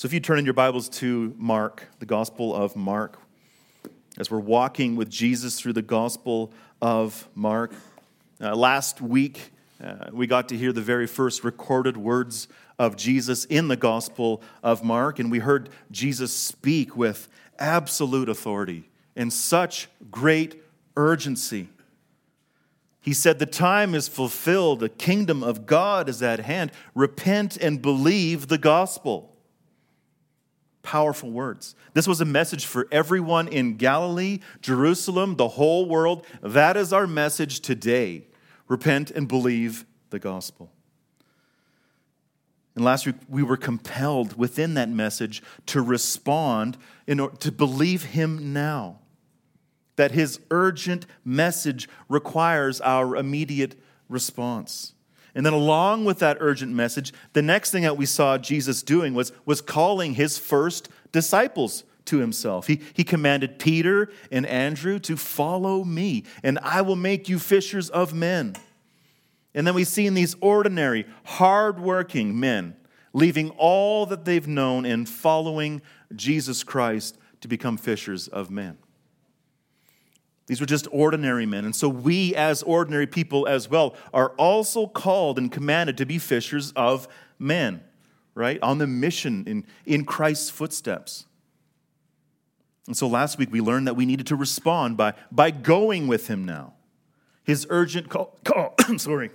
So if you turn in your Bibles to Mark, the Gospel of Mark, as we're walking with Jesus through the Gospel of Mark, uh, last week uh, we got to hear the very first recorded words of Jesus in the Gospel of Mark, and we heard Jesus speak with absolute authority and such great urgency. He said, The time is fulfilled, the kingdom of God is at hand. Repent and believe the gospel. Powerful words. This was a message for everyone in Galilee, Jerusalem, the whole world. That is our message today. Repent and believe the gospel. And last week, we were compelled within that message to respond in order to believe him now. That his urgent message requires our immediate response. And then, along with that urgent message, the next thing that we saw Jesus doing was, was calling his first disciples to himself. He, he commanded Peter and Andrew to follow me, and I will make you fishers of men. And then we see in these ordinary, hardworking men leaving all that they've known and following Jesus Christ to become fishers of men. These were just ordinary men. And so we, as ordinary people as well, are also called and commanded to be fishers of men, right? On the mission in, in Christ's footsteps. And so last week we learned that we needed to respond by, by going with him now. His urgent call, call sorry,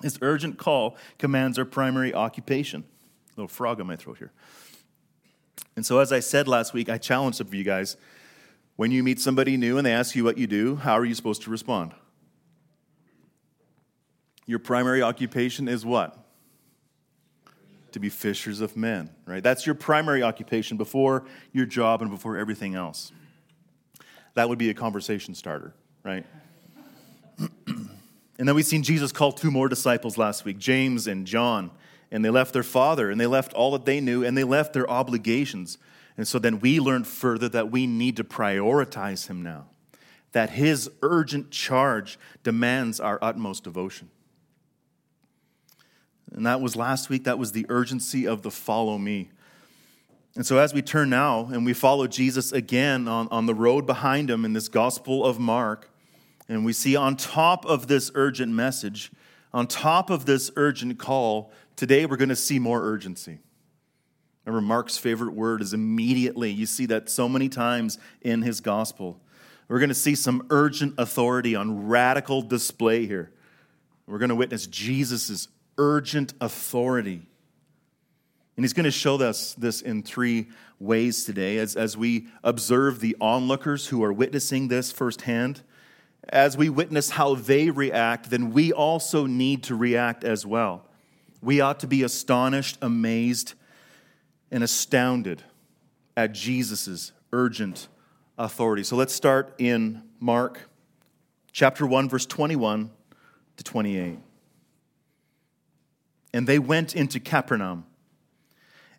his urgent call commands our primary occupation. A little frog in my throat here. And so, as I said last week, I challenged some of you guys when you meet somebody new and they ask you what you do, how are you supposed to respond? Your primary occupation is what? To be fishers of men, right? That's your primary occupation before your job and before everything else. That would be a conversation starter, right? and then we've seen Jesus call two more disciples last week, James and John, and they left their father and they left all that they knew and they left their obligations and so then we learned further that we need to prioritize him now, that his urgent charge demands our utmost devotion. And that was last week, that was the urgency of the follow me. And so as we turn now and we follow Jesus again on, on the road behind him in this Gospel of Mark, and we see on top of this urgent message, on top of this urgent call, today we're going to see more urgency. Remember, Mark's favorite word is immediately. You see that so many times in his gospel. We're going to see some urgent authority on radical display here. We're going to witness Jesus' urgent authority. And he's going to show us this in three ways today as, as we observe the onlookers who are witnessing this firsthand. As we witness how they react, then we also need to react as well. We ought to be astonished, amazed, and astounded at Jesus' urgent authority. So let's start in Mark chapter 1, verse 21 to 28. And they went into Capernaum.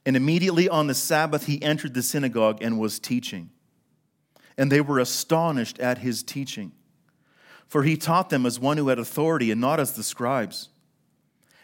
And immediately on the Sabbath, he entered the synagogue and was teaching. And they were astonished at his teaching. For he taught them as one who had authority and not as the scribes.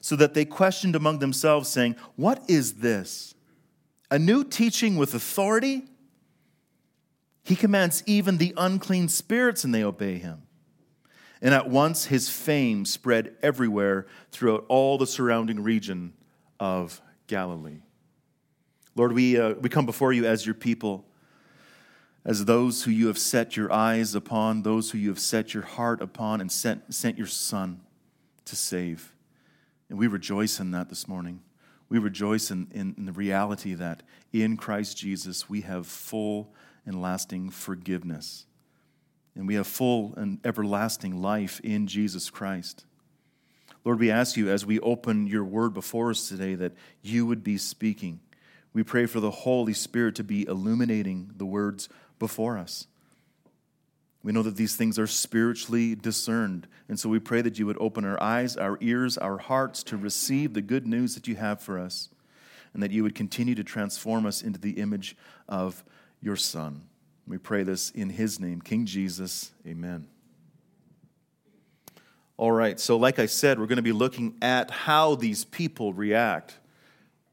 so that they questioned among themselves, saying, What is this? A new teaching with authority? He commands even the unclean spirits, and they obey him. And at once his fame spread everywhere throughout all the surrounding region of Galilee. Lord, we, uh, we come before you as your people, as those who you have set your eyes upon, those who you have set your heart upon, and sent, sent your Son to save. And we rejoice in that this morning. We rejoice in, in, in, the reality that in Christ Jesus we have full and lasting forgiveness. And we have full and everlasting life in Jesus Christ. Lord, we ask you as we open your word before us today that you would be speaking. We pray for the Holy Spirit to be illuminating the words before us. We know that these things are spiritually discerned. And so we pray that you would open our eyes, our ears, our hearts to receive the good news that you have for us, and that you would continue to transform us into the image of your Son. We pray this in his name, King Jesus. Amen. All right, so like I said, we're going to be looking at how these people react,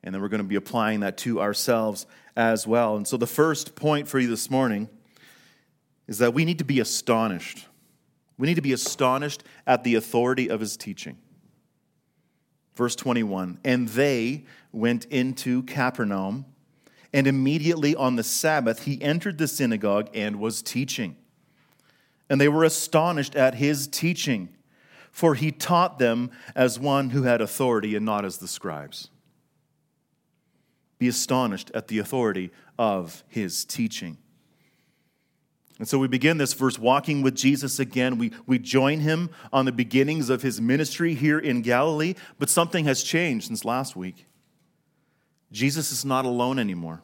and then we're going to be applying that to ourselves as well. And so the first point for you this morning is that we need to be astonished. We need to be astonished at the authority of his teaching. Verse 21 And they went into Capernaum, and immediately on the Sabbath he entered the synagogue and was teaching. And they were astonished at his teaching, for he taught them as one who had authority and not as the scribes. Be astonished at the authority of his teaching. And so we begin this verse walking with Jesus again. We, we join him on the beginnings of his ministry here in Galilee, but something has changed since last week. Jesus is not alone anymore.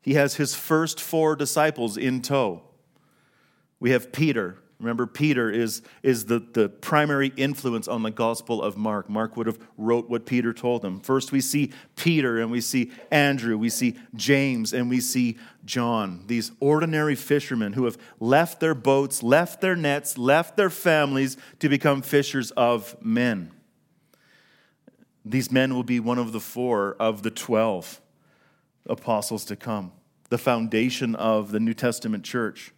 He has his first four disciples in tow. We have Peter, Remember, Peter is, is the, the primary influence on the Gospel of Mark. Mark would have wrote what Peter told him. First, we see Peter, and we see Andrew, we see James, and we see John. These ordinary fishermen who have left their boats, left their nets, left their families to become fishers of men. These men will be one of the four of the twelve apostles to come, the foundation of the New Testament church.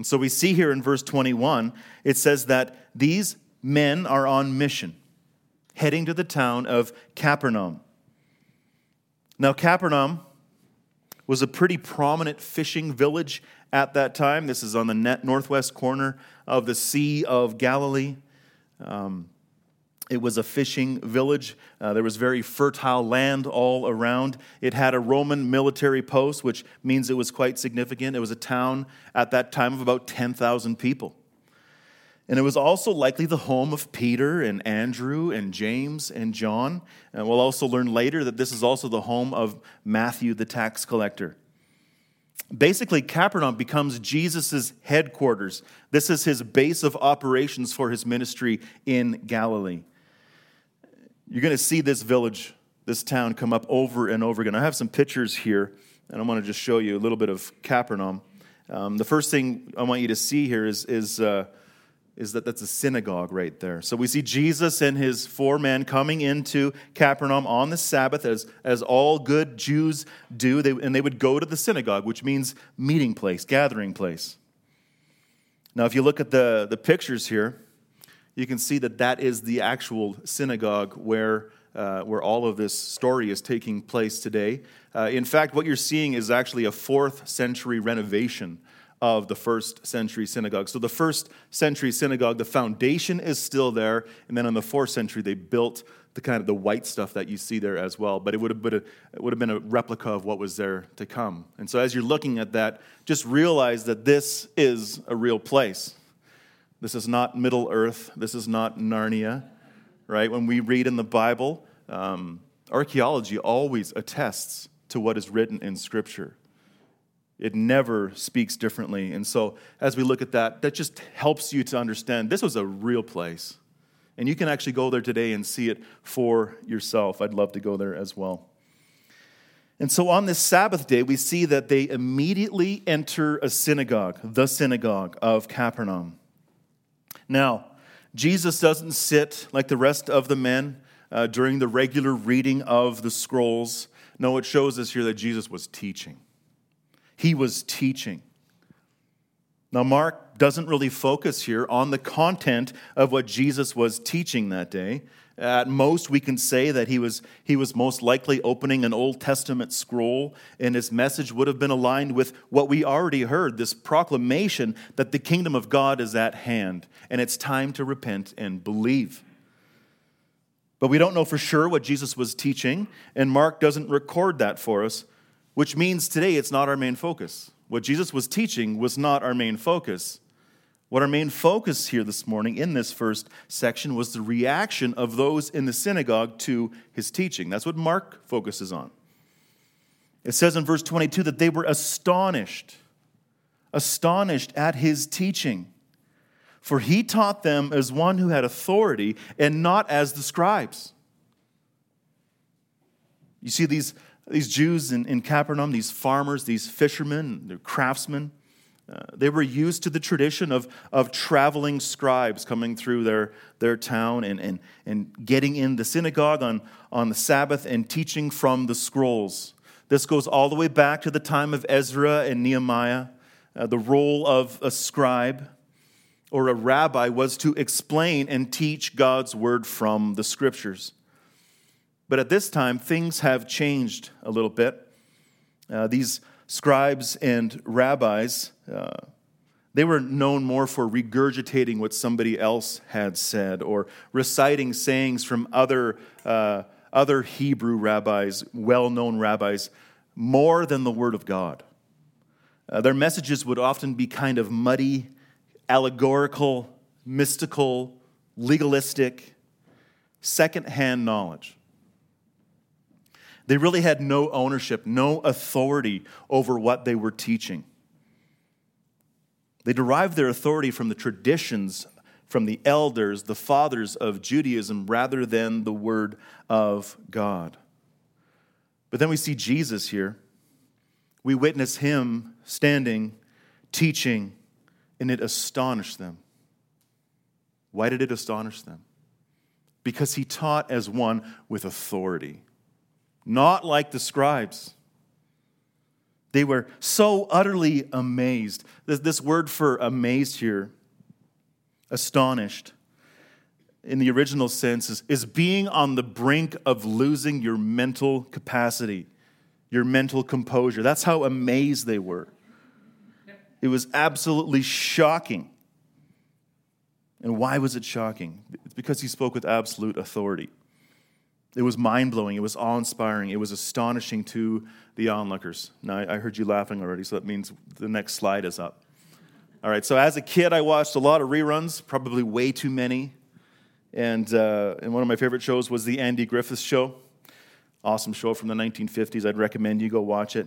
And so we see here in verse 21, it says that these men are on mission, heading to the town of Capernaum. Now, Capernaum was a pretty prominent fishing village at that time. This is on the northwest corner of the Sea of Galilee. Um, it was a fishing village. Uh, there was very fertile land all around. It had a Roman military post, which means it was quite significant. It was a town at that time of about 10,000 people. And it was also likely the home of Peter and Andrew and James and John. And we'll also learn later that this is also the home of Matthew, the tax collector. Basically, Capernaum becomes Jesus' headquarters. This is his base of operations for his ministry in Galilee. You're going to see this village, this town come up over and over again. I have some pictures here, and I want to just show you a little bit of Capernaum. Um, the first thing I want you to see here is, is, uh, is that that's a synagogue right there. So we see Jesus and his four men coming into Capernaum on the Sabbath, as, as all good Jews do, they, and they would go to the synagogue, which means meeting place, gathering place. Now, if you look at the, the pictures here, you can see that that is the actual synagogue where, uh, where all of this story is taking place today. Uh, in fact, what you're seeing is actually a fourth century renovation of the first century synagogue. So, the first century synagogue, the foundation is still there, and then in the fourth century, they built the kind of the white stuff that you see there as well. But it would have been a, it would have been a replica of what was there to come. And so, as you're looking at that, just realize that this is a real place. This is not Middle Earth. This is not Narnia, right? When we read in the Bible, um, archaeology always attests to what is written in Scripture. It never speaks differently. And so, as we look at that, that just helps you to understand this was a real place. And you can actually go there today and see it for yourself. I'd love to go there as well. And so on this Sabbath day, we see that they immediately enter a synagogue, the synagogue of Capernaum. Now, Jesus doesn't sit like the rest of the men uh, during the regular reading of the scrolls. No, it shows us here that Jesus was teaching. He was teaching. Now, Mark doesn't really focus here on the content of what Jesus was teaching that day. At most, we can say that he was, he was most likely opening an Old Testament scroll, and his message would have been aligned with what we already heard this proclamation that the kingdom of God is at hand, and it's time to repent and believe. But we don't know for sure what Jesus was teaching, and Mark doesn't record that for us, which means today it's not our main focus. What Jesus was teaching was not our main focus. What our main focus here this morning in this first section was the reaction of those in the synagogue to his teaching. That's what Mark focuses on. It says in verse 22 that they were astonished, astonished at his teaching. For he taught them as one who had authority and not as the scribes. You see, these, these Jews in, in Capernaum, these farmers, these fishermen, they're craftsmen, uh, they were used to the tradition of, of traveling scribes coming through their, their town and, and, and getting in the synagogue on, on the Sabbath and teaching from the scrolls. This goes all the way back to the time of Ezra and Nehemiah. Uh, the role of a scribe or a rabbi was to explain and teach God's word from the scriptures. But at this time, things have changed a little bit. Uh, these scribes and rabbis, uh, they were known more for regurgitating what somebody else had said or reciting sayings from other, uh, other Hebrew rabbis, well known rabbis, more than the Word of God. Uh, their messages would often be kind of muddy, allegorical, mystical, legalistic, second-hand knowledge. They really had no ownership, no authority over what they were teaching. They derived their authority from the traditions, from the elders, the fathers of Judaism, rather than the word of God. But then we see Jesus here. We witness him standing, teaching, and it astonished them. Why did it astonish them? Because he taught as one with authority not like the scribes. They were so utterly amazed. This, word for amazed here, astonished, in the original sense, is, is being on the brink of losing your mental capacity, your mental composure. That's how amazed they were. It was absolutely shocking. And why was it shocking? It's because he spoke with absolute authority. It was mind blowing. It was awe inspiring. It was astonishing to the onlookers. Now, I heard you laughing already, so that means the next slide is up. All right, so as a kid, I watched a lot of reruns, probably way too many. And, uh, and one of my favorite shows was The Andy Griffith Show. Awesome show from the 1950s. I'd recommend you go watch it.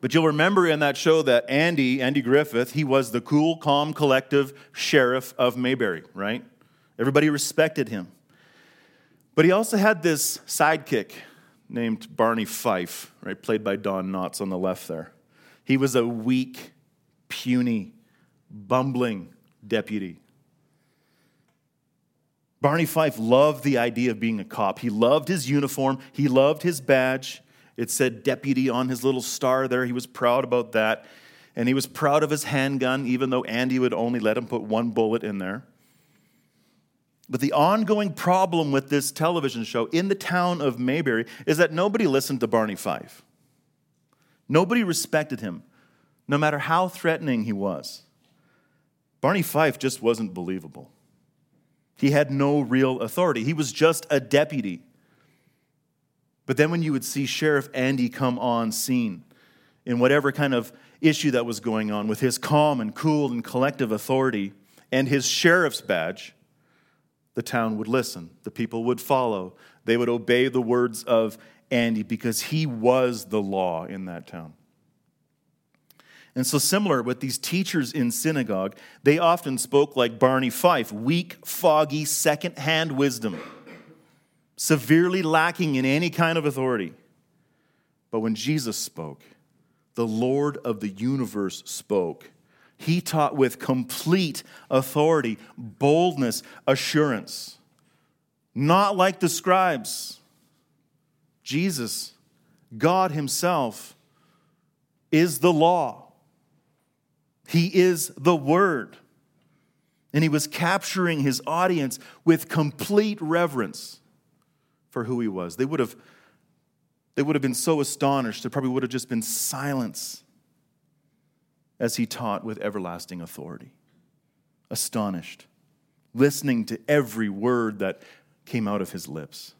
But you'll remember in that show that Andy, Andy Griffith, he was the cool, calm, collective sheriff of Mayberry, right? Everybody respected him. But he also had this sidekick named Barney Fife, right, played by Don Knotts on the left there. He was a weak, puny, bumbling deputy. Barney Fife loved the idea of being a cop. He loved his uniform, he loved his badge. It said deputy on his little star there. He was proud about that. And he was proud of his handgun, even though Andy would only let him put one bullet in there. But the ongoing problem with this television show in the town of Mayberry is that nobody listened to Barney Fife. Nobody respected him, no matter how threatening he was. Barney Fife just wasn't believable. He had no real authority, he was just a deputy. But then when you would see Sheriff Andy come on scene in whatever kind of issue that was going on with his calm and cool and collective authority and his sheriff's badge, the town would listen, the people would follow, they would obey the words of Andy because he was the law in that town. And so, similar with these teachers in synagogue, they often spoke like Barney Fife weak, foggy, second-hand wisdom, severely lacking in any kind of authority. But when Jesus spoke, the Lord of the universe spoke, he taught with complete authority, boldness, assurance. Not like the scribes. Jesus, God Himself, is the law. He is the Word. And He was capturing His audience with complete reverence for who He was. They would have, they would have been so astonished, there probably would have just been silence as he taught with everlasting authority. Astonished, listening to every word that came out of his lips.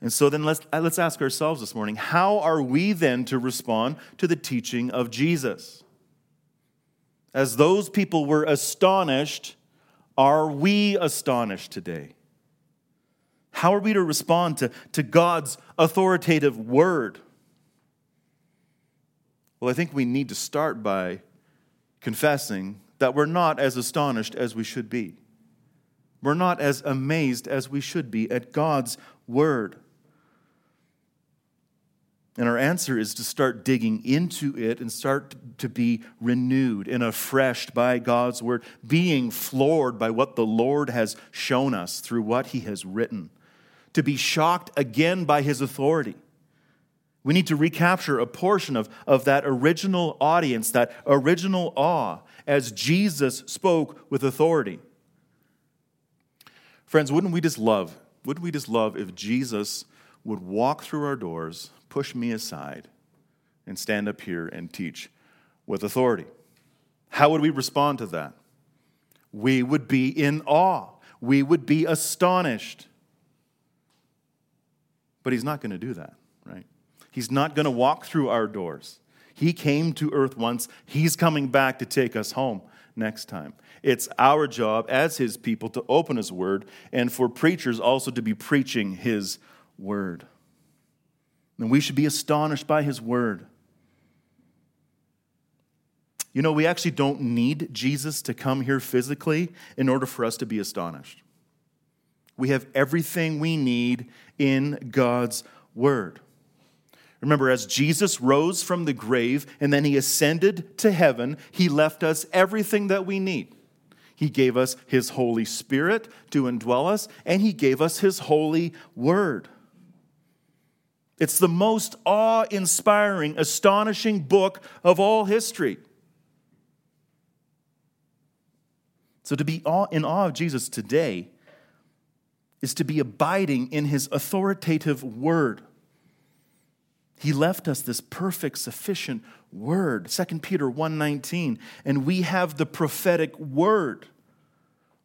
And so then let's, uh, let's ask ourselves this morning how are we then to respond to the teaching of Jesus? As those people were astonished, are we astonished today? How are we to respond to, to God's authoritative word? Well, I think we need to start by confessing that we're not as astonished as we should be. We're not as amazed as we should be at God's word. And our answer is to start digging into it and start to be renewed and afreshed by God's word, being floored by what the Lord has shown us through what he has written, to be shocked again by his authority. We need to recapture a portion of, of that original audience, that original awe, as Jesus spoke with authority. Friends, wouldn't we just love, wouldn't we just love if Jesus would walk through our doors, push me aside, and stand up here and teach with authority? How would we respond to that? We would be in awe. We would be astonished. But he's not going to do that? He's not going to walk through our doors. He came to earth once. He's coming back to take us home next time. It's our job as his people to open his word and for preachers also to be preaching his word. And we should be astonished by his word. You know, we actually don't need Jesus to come here physically in order for us to be astonished. We have everything we need in God's word. Remember, as Jesus rose from the grave and then he ascended to heaven, he left us everything that we need. He gave us His Holy Spirit to indwell us, and He gave us His holy word. It's the most awe inspiring, astonishing book of all history. So, to be in awe of Jesus today is to be abiding in His authoritative word. He left us this perfect, sufficient word 2 peter 1.19 and we have the prophetic word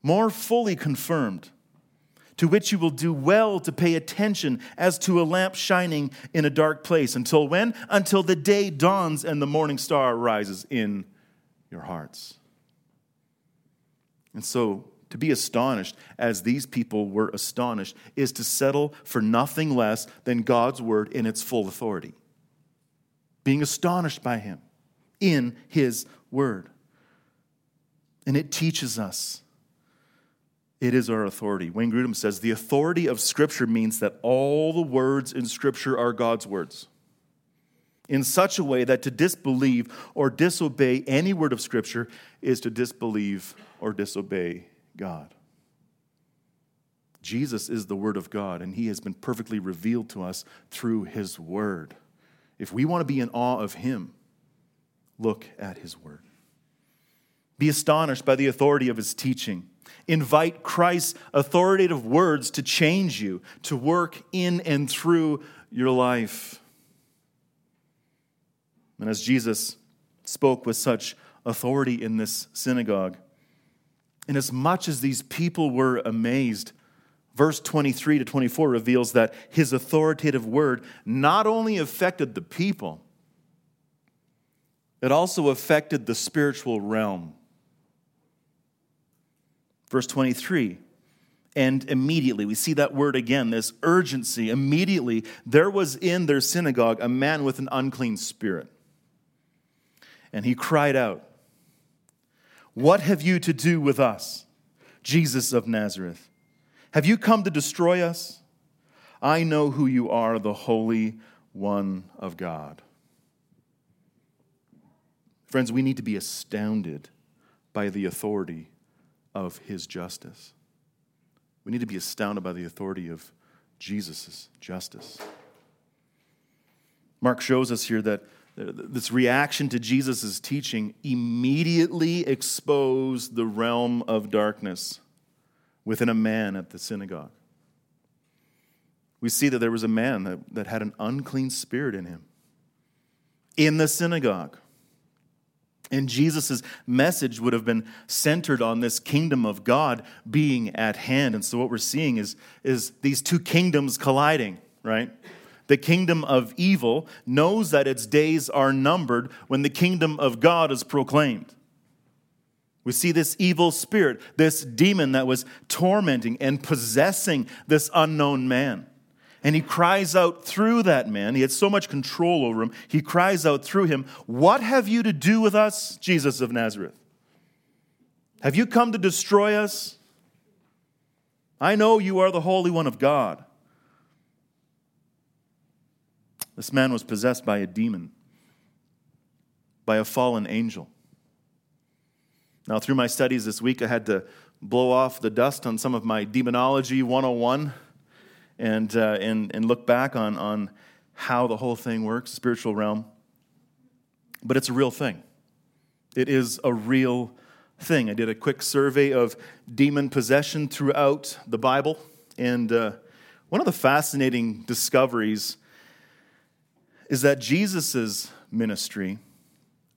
more fully confirmed to which you will do well to pay attention as to a lamp shining in a dark place. Until when? Until the day dawns and the morning star rises in your hearts. And so to be astonished as these people were astonished is to settle for nothing less than God's word in its full authority being astonished by him in his word. And it teaches us. It is our authority. Wayne Grudem says the authority of Scripture means that all the words in Scripture are God's words in such a way that to disbelieve or disobey any word of Scripture is to disbelieve or disobey God. Jesus is the Word of God, and He has been perfectly revealed to us through His Word. If we want to be in awe of Him, look at His Word. Be astonished by the authority of His teaching. Invite Christ's authoritative words to change you, to work in and through your life. And as Jesus spoke with such authority in this synagogue, inasmuch as these people were amazed, Verse 23 to 24 reveals that his authoritative word not only affected the people, it also affected the spiritual realm. Verse 23 and immediately, we see that word again, this urgency. Immediately, there was in their synagogue a man with an unclean spirit. And he cried out, What have you to do with us, Jesus of Nazareth? Have you come to destroy us? I know who you are, the Holy One of God. Friends, we need to be astounded by the authority of his justice. We need to be astounded by the authority of Jesus' justice. Mark shows us here that this reaction to Jesus' teaching immediately exposed the realm of darkness within a man at the synagogue. We see that there was a man that, that had an unclean spirit in him in the synagogue. And Jesus' message would have been centered on this kingdom of God being at hand. And so what we're seeing is, is these two kingdoms colliding, right? The kingdom of evil knows that its days are numbered when the kingdom of God is proclaimed. We see this evil spirit, this demon that was tormenting and possessing this unknown man. And he cries out through that man. He had so much control over him. He cries out through him, What have you to do with us, Jesus of Nazareth? Have you come to destroy us? I know you are the Holy One of God. This man was possessed by a demon, by a fallen angel. Now, through my studies this week, I had to blow off the dust on some of my demonology 101 and, uh, and, and look back on, on how the whole thing works, spiritual realm. But it's a real thing. It is a real thing. I did a quick survey of demon possession throughout the Bible, and uh, one of the fascinating discoveries is that Jesus' ministry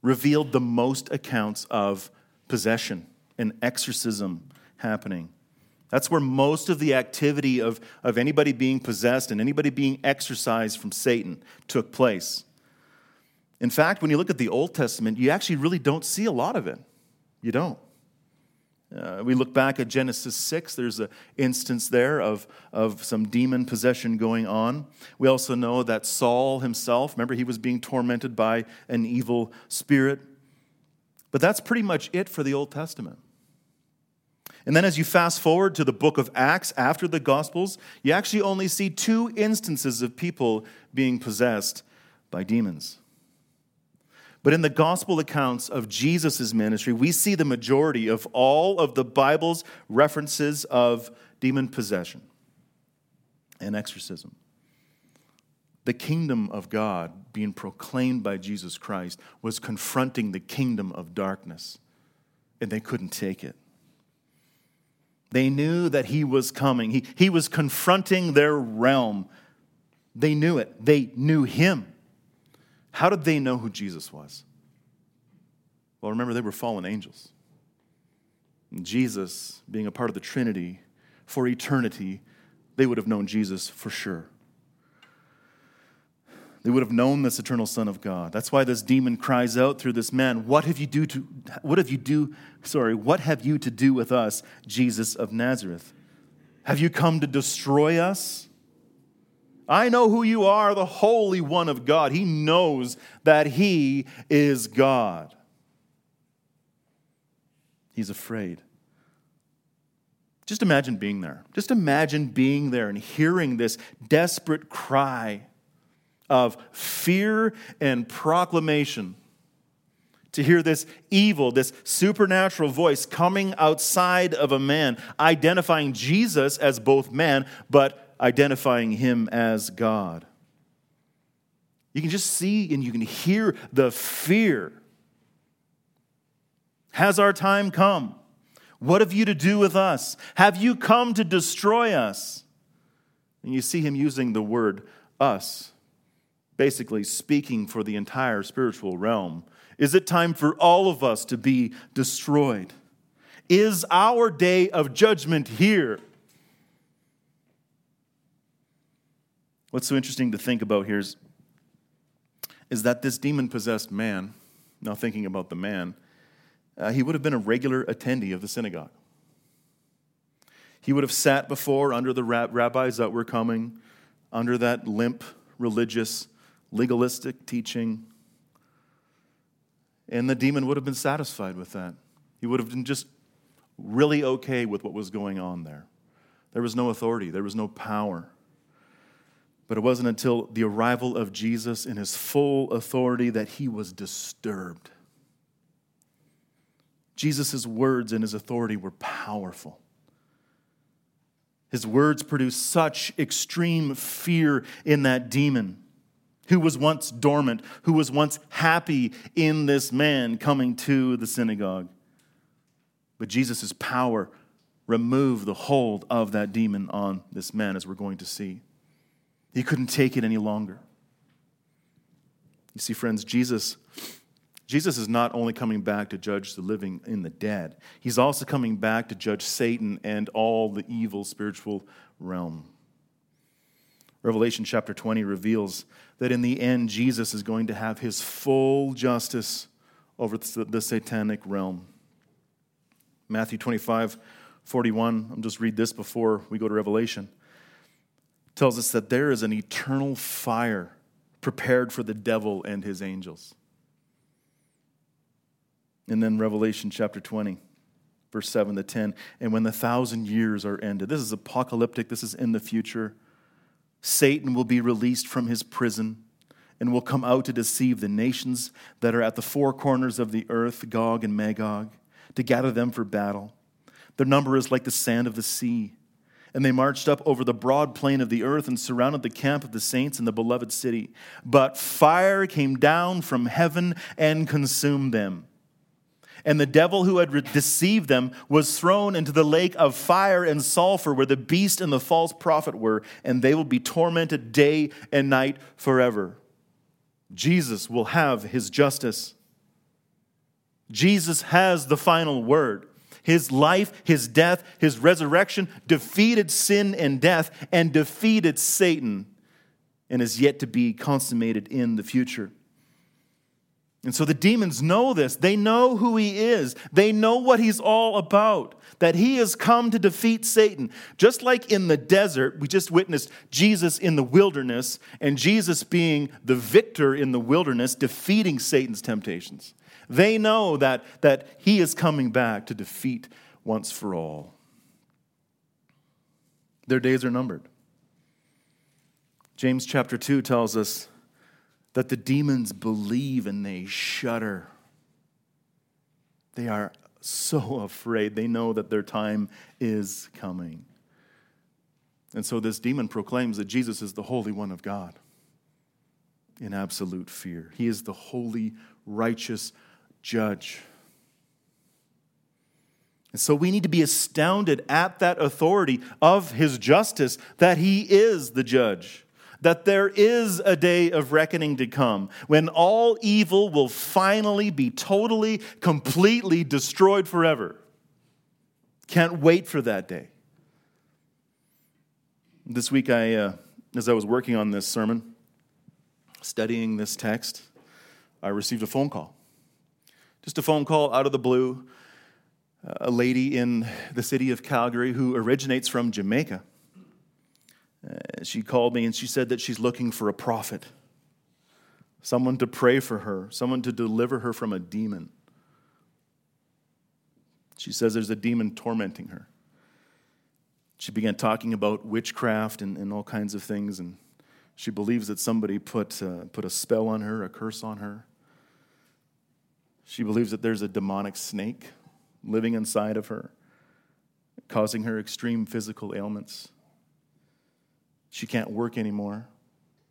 revealed the most accounts of possession and exorcism happening. That's where most of the activity of, of anybody being possessed and anybody being exorcised from Satan took place. In fact, when you look at the Old Testament, you actually really don't see a lot of it. You don't. Uh, we look back at Genesis 6, there's an instance there of, of some demon possession going on. We also know that Saul himself, remember, he was being tormented by an evil spirit. But that's pretty much it for the Old Testament. And then as you fast forward to the book of Acts after the Gospels, you actually only see two instances of people being possessed by demons. But in the gospel accounts of Jesus' ministry, we see the majority of all of the Bible's references of demon possession and exorcism. The kingdom of God being proclaimed by Jesus Christ was confronting the kingdom of darkness, and they couldn't take it. They knew that he was coming. He, he was confronting their realm. They knew it. They knew him. How did they know who Jesus was? Well, remember, they were fallen angels. And Jesus, being a part of the Trinity for eternity, they would have known Jesus for sure. They would have known this eternal Son of God. That's why this demon cries out through this man, What have you do to what have you do, sorry, what have you to do with us, Jesus of Nazareth? Have you come to destroy us? I know who you are, the Holy One of God. He knows that He is God. He's afraid. Just imagine being there. Just imagine being there and hearing this desperate cry of fear and proclamation. To hear this evil, this supernatural voice coming outside of a man, identifying Jesus as both man, but identifying him as God. You can just see and you can hear the fear. Has our time come? What have you to do with us? Have you come to destroy us? And you see him using the word us basically speaking for the entire spiritual realm. Is it time for all of us to be destroyed? Is our day of judgment here? What's so interesting to think about here is, is that this demon possessed man, now thinking about the man, uh, he would have been a regular attendee of the synagogue. He would have sat before under the rabbis that were coming, under that limp religious legalistic teaching. And the demon would have been satisfied with that. He would have been just really okay with what was going on there. There was no authority, there was no power. But it wasn't until the arrival of Jesus in his full authority that he was disturbed. Jesus' words and his authority were powerful. His words produced such extreme fear in that demon who was once dormant, who was once happy in this man coming to the synagogue. But Jesus' power removed the hold of that demon on this man, as we're going to see. He couldn't take it any longer. You see, friends, Jesus, Jesus is not only coming back to judge the living and the dead, he's also coming back to judge Satan and all the evil spiritual realm. Revelation chapter 20 reveals that in the end, Jesus is going to have his full justice over the satanic realm. Matthew 25, 41. I'll just read this before we go to Revelation. Tells us that there is an eternal fire prepared for the devil and his angels. And then Revelation chapter 20, verse 7 to 10. And when the thousand years are ended, this is apocalyptic, this is in the future. Satan will be released from his prison and will come out to deceive the nations that are at the four corners of the earth, Gog and Magog, to gather them for battle. Their number is like the sand of the sea. And they marched up over the broad plain of the earth and surrounded the camp of the saints in the beloved city. But fire came down from heaven and consumed them. And the devil who had deceived them was thrown into the lake of fire and sulfur where the beast and the false prophet were, and they will be tormented day and night forever. Jesus will have his justice. Jesus has the final word. His life, his death, his resurrection defeated sin and death and defeated Satan and is yet to be consummated in the future. And so the demons know this. They know who he is. They know what he's all about, that he has come to defeat Satan. Just like in the desert, we just witnessed Jesus in the wilderness, and Jesus being the victor in the wilderness, defeating Satan's temptations. They know that, that he is coming back to defeat once for all. Their days are numbered. James chapter 2 tells us that the demons believe and they shudder. They are so afraid. They know that their time is coming. And so this demon proclaims that Jesus is the Holy One of God in absolute fear. He is the holy, righteous judge. And so we need to be astounded at that authority of his justice that he is the judge that there is a day of reckoning to come when all evil will finally be totally, completely destroyed forever. Can't wait for that day. This week, I, uh, as I was working on this sermon, studying this text, I received a phone call. Just a phone call out of the blue. A lady in the city of Calgary who originates from Jamaica uh, she called me and she said that she's looking for a prophet, someone to pray for her, someone to deliver her from a demon. She says there's a demon tormenting her. She began talking about witchcraft and, and all kinds of things, and she believes that somebody put, uh, put a spell on her, a curse on her. She believes that there's a demonic snake living inside of her, causing her extreme physical ailments. She can't work anymore.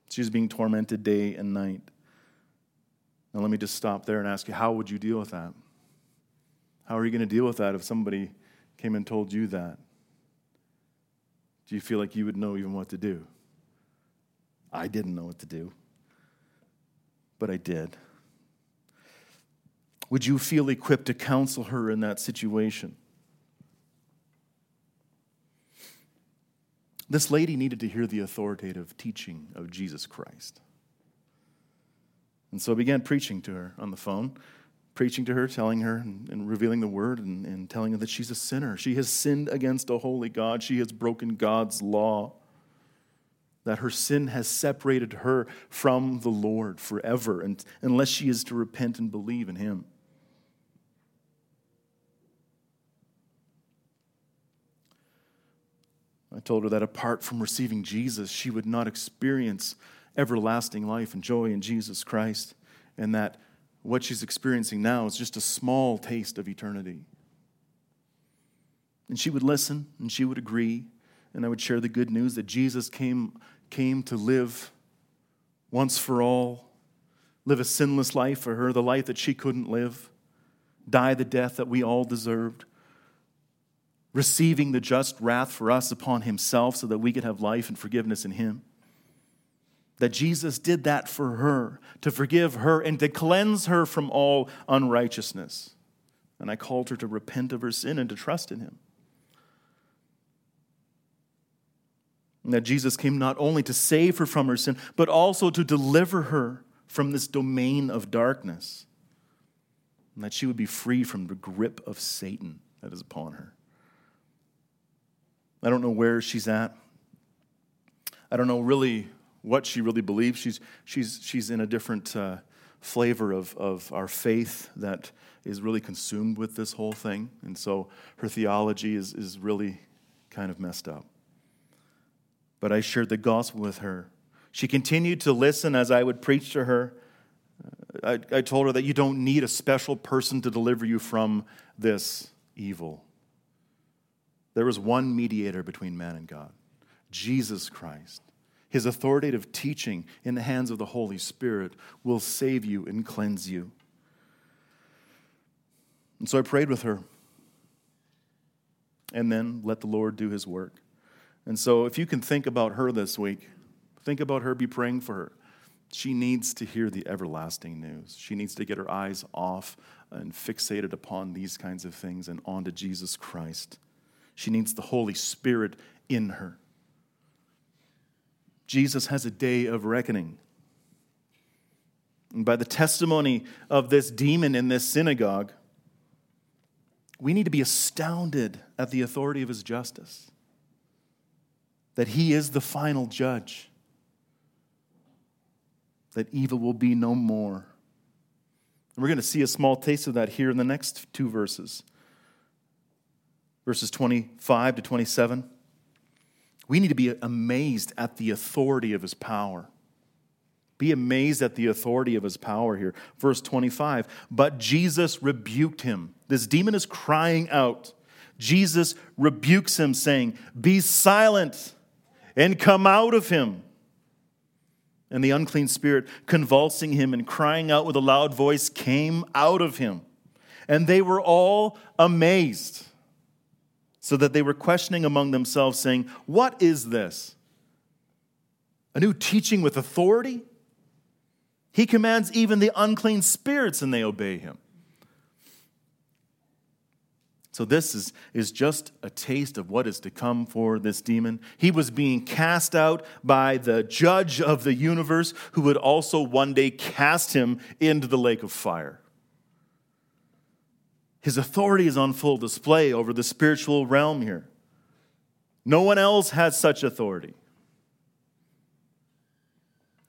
She's being tormented day and night. Now, let me just stop there and ask you how would you deal with that? How are you going to deal with that if somebody came and told you that? Do you feel like you would know even what to do? I didn't know what to do, but I did. Would you feel equipped to counsel her in that situation? This lady needed to hear the authoritative teaching of Jesus Christ. And so I began preaching to her on the phone, preaching to her, telling her and, and revealing the word and, and telling her that she's a sinner. She has sinned against a holy God, she has broken God's law. That her sin has separated her from the Lord forever, and, unless she is to repent and believe in Him. I told her that apart from receiving Jesus, she would not experience everlasting life and joy in Jesus Christ, and that what she's experiencing now is just a small taste of eternity. And she would listen and she would agree, and I would share the good news that Jesus came, came to live once for all, live a sinless life for her, the life that she couldn't live, die the death that we all deserved receiving the just wrath for us upon himself so that we could have life and forgiveness in him. That Jesus did that for her, to forgive her and to cleanse her from all unrighteousness. And I called her to repent of her sin and to trust in him. And that Jesus came not only to save her from her sin, but also to deliver her from this domain of darkness. And that she would be free from the grip of Satan that is upon her. I don't know where she's at. I don't know really what she really believes. She's, she's, she's in a different uh, flavor of, of our faith that is really consumed with this whole thing. And so her theology is, is really kind of messed up. But I shared the gospel with her. She continued to listen as I would preach to her. I, I told her that you don't need a special person to deliver you from this evil. There is one mediator between man and God Jesus Christ. His authoritative teaching in the hands of the Holy Spirit will save you and cleanse you. And so I prayed with her. And then let the Lord do his work. And so if you can think about her this week, think about her, be praying for her. She needs to hear the everlasting news. She needs to get her eyes off and fixated upon these kinds of things and onto Jesus Christ. She needs the Holy Spirit in her. Jesus has a day of reckoning. And by the testimony of this demon in this synagogue, we need to be astounded at the authority of his justice, that he is the final judge, that evil will be no more. And we're going to see a small taste of that here in the next two verses verses 25 to 27. We need to be amazed at the authority of his power. Be amazed at the authority of his power here. Verse 25. But Jesus rebuked him. This demon is crying out. Jesus rebukes him, saying, Be silent and come out of him. And the unclean spirit, convulsing him and crying out with a loud voice, came out of him. And they were all amazed, so that they were questioning among themselves, saying, What is this? A new teaching with authority? He commands even the unclean spirits, and they obey him. So, this is, is just a taste of what is to come for this demon. He was being cast out by the judge of the universe, who would also one day cast him into the lake of fire. His authority is on full display over the spiritual realm here. No one else has such authority.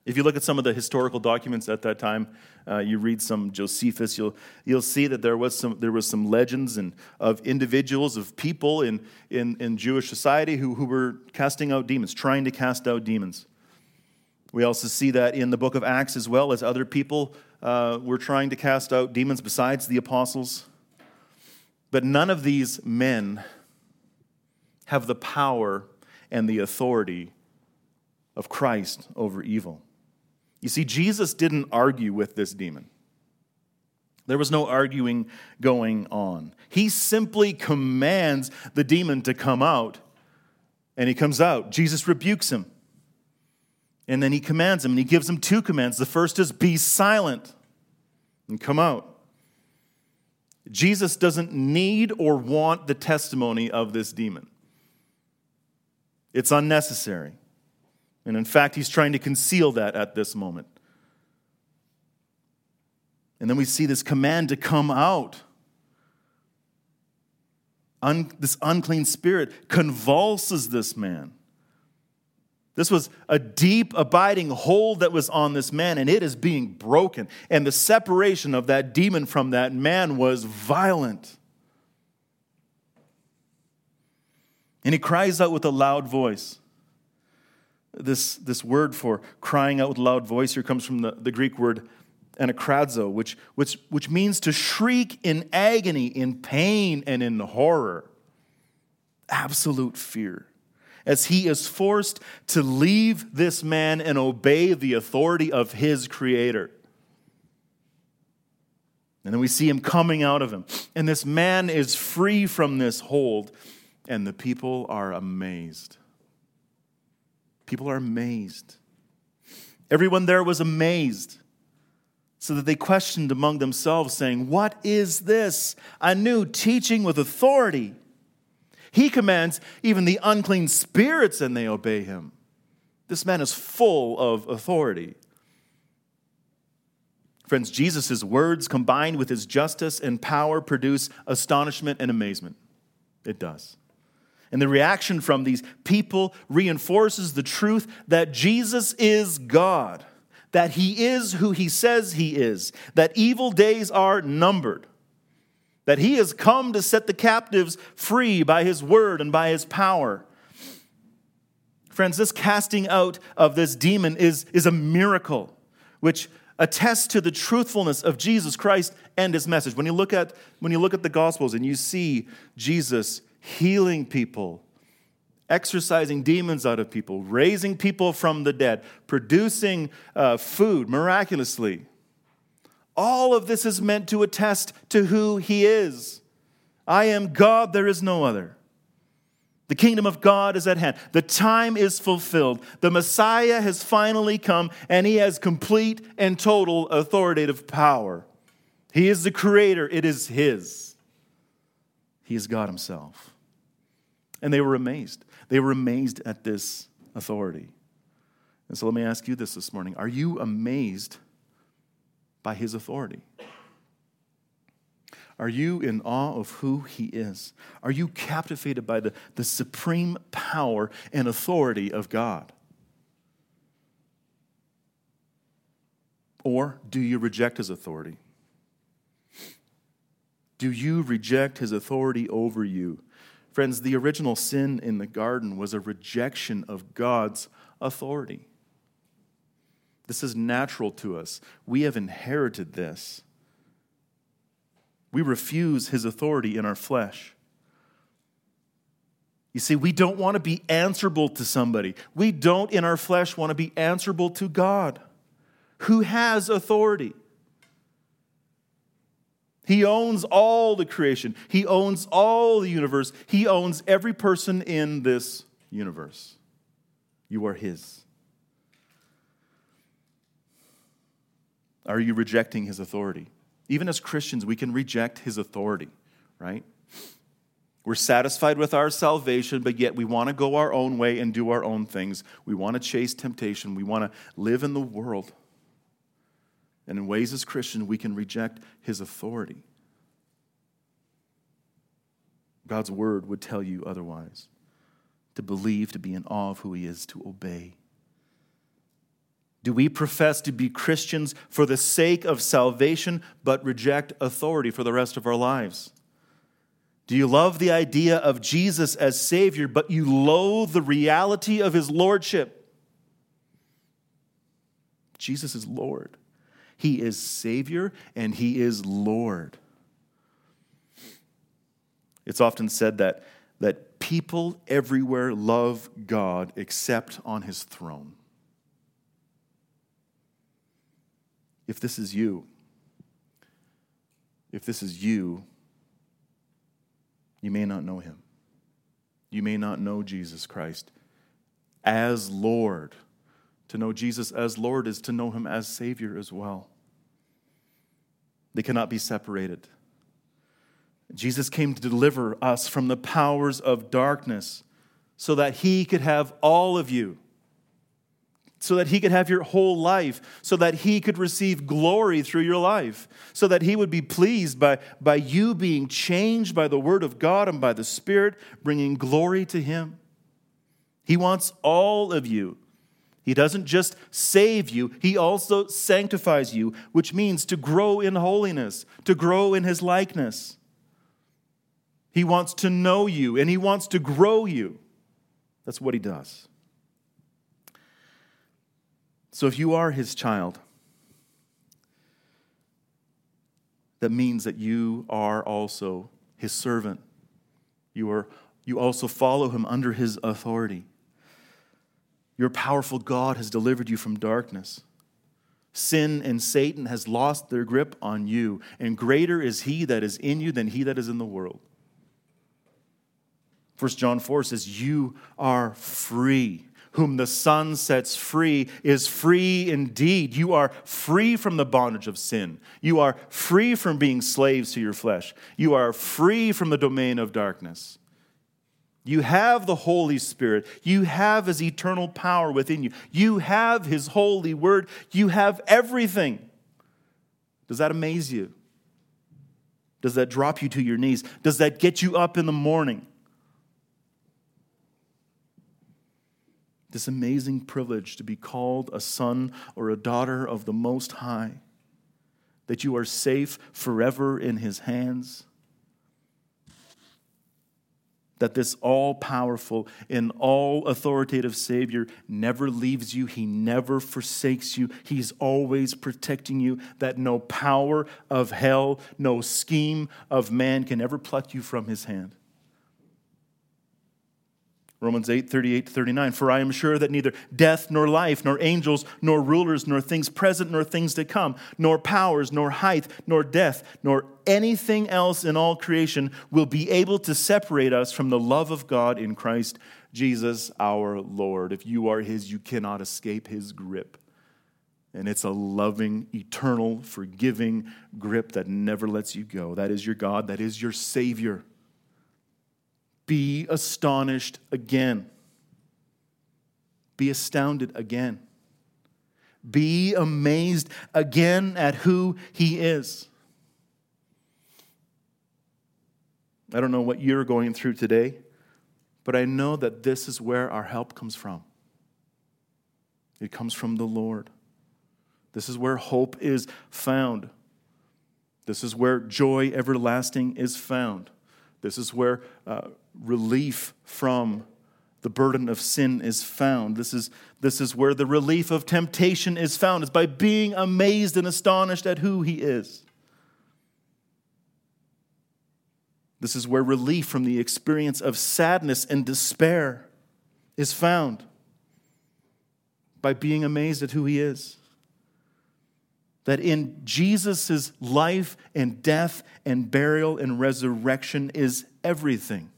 If you look at some of the historical documents at that time, uh, you read some Josephus, you'll, you'll see that there was some, there was some legends and, of individuals, of people in, in, in Jewish society who, who were casting out demons, trying to cast out demons. We also see that in the book of Acts as well as other people uh, were trying to cast out demons besides the apostles. But none of these men have the power and the authority of Christ over evil. You see, Jesus didn't argue with this demon. There was no arguing going on. He simply commands the demon to come out, and he comes out. Jesus rebukes him. And then he commands him, and he gives him two commands. The first is be silent and come out. Jesus doesn't need or want the testimony of this demon, it's unnecessary. And in fact, he's trying to conceal that at this moment. And then we see this command to come out. Un, this unclean spirit convulses this man. This was a deep, abiding hold that was on this man, and it is being broken. And the separation of that demon from that man was violent. And he cries out with a loud voice this, this word for crying out with loud voice here comes from the, the Greek word anakradzo, which, which, which means to shriek in agony, in pain, and in horror. Absolute fear. As he is forced to leave this man and obey the authority of his creator. And then we see him coming out of him. And this man is free from this hold, and the people are amazed. People are amazed. Everyone there was amazed, so that they questioned among themselves, saying, What is this? A new teaching with authority. He commands even the unclean spirits, and they obey him. This man is full of authority. Friends, Jesus' words combined with his justice and power produce astonishment and amazement. It does. And the reaction from these people reinforces the truth that Jesus is God, that he is who he says he is, that evil days are numbered, that he has come to set the captives free by his word and by his power. Friends, this casting out of this demon is, is a miracle, which attests to the truthfulness of Jesus Christ and his message. When you look at, when you look at the Gospels and you see Jesus healing people, exorcising demons out of people, raising people from the dead, producing uh, food miraculously. All of this is meant to attest to who he is. I am God, there is no other. The kingdom of God is at hand. The time is fulfilled. The Messiah has finally come, and he has complete and total authoritative power. He is the creator, it is his. He is God himself. And they were amazed. They were amazed at this authority. And so let me ask you this this morning Are you amazed by his authority? Are you in awe of who he is? Are you captivated by the, the supreme power and authority of God? Or do you reject his authority? Do you reject his authority over you? Friends, the original sin in the garden was a rejection of God's authority. This is natural to us. We have inherited this. We refuse his authority in our flesh. You see, we don't want to be answerable to somebody. We don't, in our flesh, want to be answerable to God, who has authority. He owns all the creation. He owns all the universe. He owns every person in this universe. You are His. Are you rejecting His authority? Even as Christians, we can reject His authority, right? We're satisfied with our salvation, but yet we want to go our own way and do our own things. We want to chase temptation. We want to live in the world. And in ways as Christians, we can reject his authority. God's word would tell you otherwise. To believe, to be in awe of who he is, to obey. Do we profess to be Christians for the sake of salvation, but reject authority for the rest of our lives? Do you love the idea of Jesus as Savior, but you loathe the reality of His Lordship? Jesus is Lord. He is Savior and He is Lord. It's often said that, that people everywhere love God except on His throne. If this is you, if this is you, you may not know Him. You may not know Jesus Christ as Lord. To know Jesus as Lord is to know him as Savior as well. They cannot be separated. Jesus came to deliver us from the powers of darkness so that he could have all of you, so that he could have your whole life, so that he could receive glory through your life, so that he would be pleased by, by you being changed by the word of God and by the Spirit, bringing glory to him. He wants all of you. He doesn't just save you, He also sanctifies you, which means to grow in holiness, to grow in His likeness. He wants to know you and He wants to grow you. That's what He does. So if you are His child, that means that you are also His servant. You, are, you also follow Him under His authority. Your powerful God has delivered you from darkness. Sin and Satan has lost their grip on you, and greater is he that is in you than he that is in the world. 1 John 4 says, You are free. Whom the Son sets free is free indeed. You are free from the bondage of sin. You are free from being slaves to your flesh. You are free from the domain of darkness. You have the Holy Spirit. You have His eternal power within you. You have His holy word. You have everything. Does that amaze you? Does that drop you to your knees? Does that get you up in the morning? This amazing privilege to be called a son or a daughter of the Most High, that you are safe forever in His hands that this all powerful and all authoritative Savior never leaves you, He never forsakes you, He's always protecting you, that no power of hell, no scheme of man can ever pluck you from His hand. Romans 8, 38 to 39. For I am sure that neither death, nor life, nor angels, nor rulers, nor things present, nor things to come, nor powers, nor height, nor death, nor anything else in all creation will be able to separate us from the love of God in Christ Jesus our Lord. If you are His, you cannot escape His grip. And it's a loving, eternal, forgiving grip that never lets you go. That is your God, that is your Savior be astonished again. Be astounded again. Be amazed again at who He is. I don't know what you're going through today, but I know that this is where our help comes from. It comes from the Lord. This is where hope is found. This is where joy everlasting is found. This is where uh, relief from the burden of sin is found. This is, this is where the relief of temptation is found, is by being amazed and astonished at who He is. This is where relief from the experience of sadness and despair is found by being amazed at who He is that in Jesus' life and death and burial and resurrection is everything.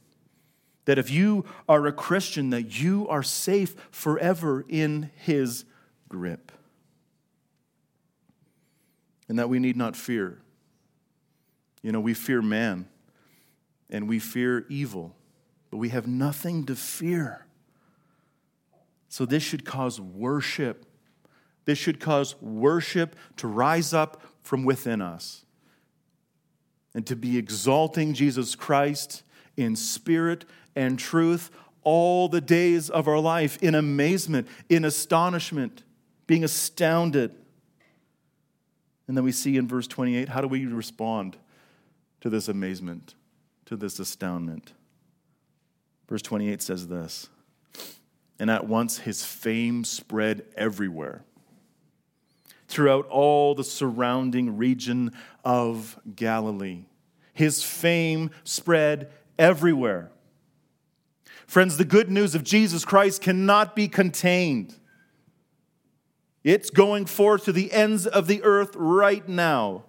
That if you are a Christian, that you are safe forever in his grip. And that we need not fear. You know, we fear man and we fear evil, but we have nothing to fear. So this should cause worship this should cause worship to rise up from within us and to be exalting Jesus Christ in spirit and truth all the days of our life in amazement, in astonishment, being astounded. And then we see in verse 28 how do we respond to this amazement, to this astoundment? Verse 28 says this And at once his fame spread everywhere throughout all the surrounding region of Galilee. His fame spread everywhere. Friends, the good news of Jesus Christ cannot be contained. It's going forth to the ends of the earth right now.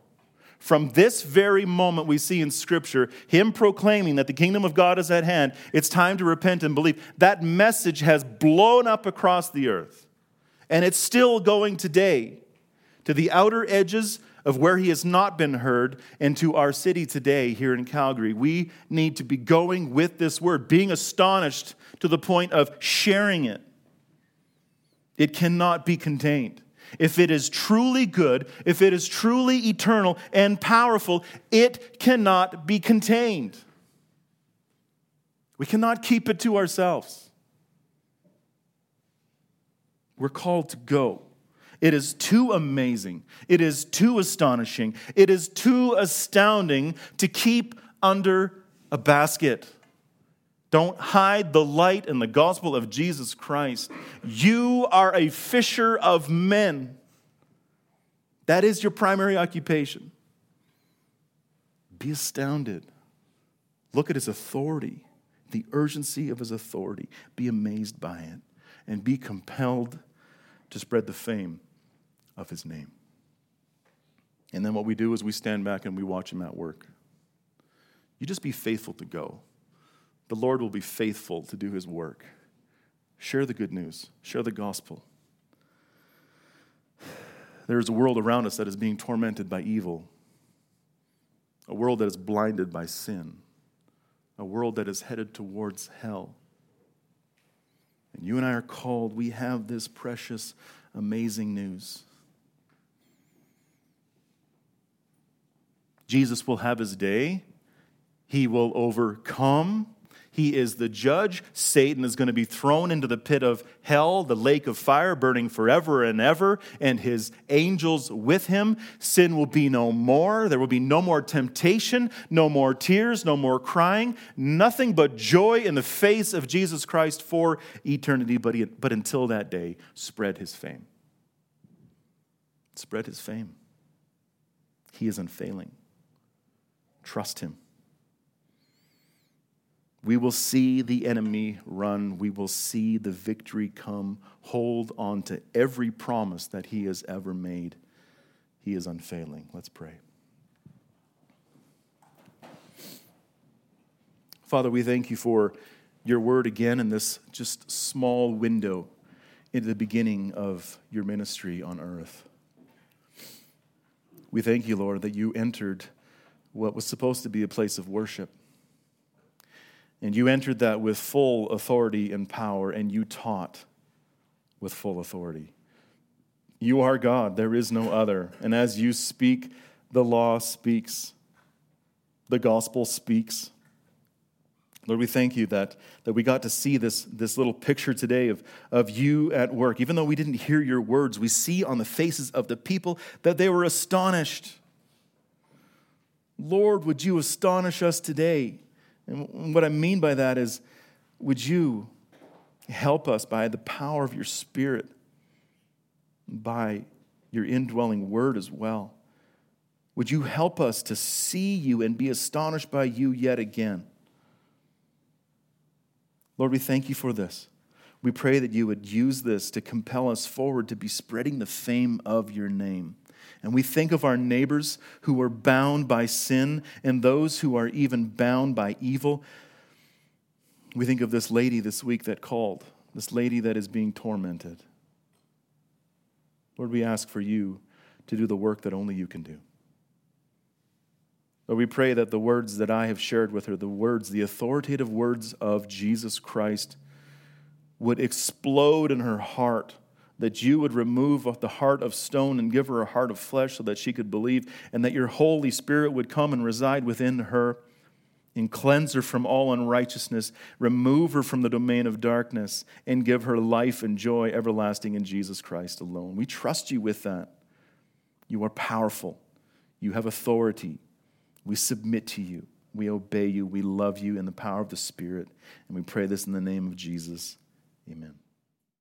From this very moment, we see in Scripture Him proclaiming that the kingdom of God is at hand. It's time to repent and believe. That message has blown up across the earth, and it's still going today to the outer edges of where he has not been heard and to our city today here in Calgary. We need to be going with this word, being astonished to the point of sharing it. It cannot be contained. If it is truly good, if it is truly eternal and powerful, it cannot be contained. We cannot keep it to ourselves. We're called to go. It is too amazing. It is too astonishing. It is too astounding to keep under a basket. Don't hide the light and the gospel of Jesus Christ. You are a fisher of men. That is your primary occupation. Be astounded. Look at his authority, the urgency of his authority. Be amazed by it and be compelled to spread the fame of his name. And then what we do is we stand back and we watch him at work. You just be faithful to go. The Lord will be faithful to do his work. Share the good news, share the gospel. There is a world around us that is being tormented by evil, a world that is blinded by sin, a world that is headed towards hell. And you and I are called, we have this precious, amazing news. Jesus will have his day. He will overcome. He is the judge. Satan is going to be thrown into the pit of hell, the lake of fire, burning forever and ever, and his angels with him. Sin will be no more. There will be no more temptation, no more tears, no more crying, nothing but joy in the face of Jesus Christ for eternity. But, but until that day, spread his fame. Spread his fame. He is unfailing. Trust him. We will see the enemy run. We will see the victory come. Hold on to every promise that he has ever made. He is unfailing. Let's pray. Father, we thank you for your word again in this just small window into the beginning of your ministry on earth. We thank you, Lord, that you entered what was supposed to be a place of worship and you entered that with full authority and power, and you taught with full authority. You are God, there is no other. And as you speak, the law speaks, the gospel speaks. Lord, we thank you that, that we got to see this, this little picture today of, of you at work. Even though we didn't hear your words, we see on the faces of the people that they were astonished. Lord, would you astonish us today? And what I mean by that is, would you help us by the power of your Spirit, by your indwelling word as well? Would you help us to see you and be astonished by you yet again? Lord, we thank you for this. We pray that you would use this to compel us forward to be spreading the fame of your name. And we think of our neighbors who are bound by sin and those who are even bound by evil. We think of this lady this week that called, this lady that is being tormented. Lord, we ask for you to do the work that only you can do. Lord, we pray that the words that I have shared with her, the words, the authoritative words of Jesus Christ, would explode in her heart that you would remove the heart of stone and give her a heart of flesh so that she could believe, and that your Holy Spirit would come and reside within her and cleanse her from all unrighteousness, remove her from the domain of darkness, and give her life and joy everlasting in Jesus Christ alone. We trust you with that. You are powerful, you have authority. We submit to you, we obey you, we love you in the power of the Spirit, and we pray this in the name of Jesus. Amen.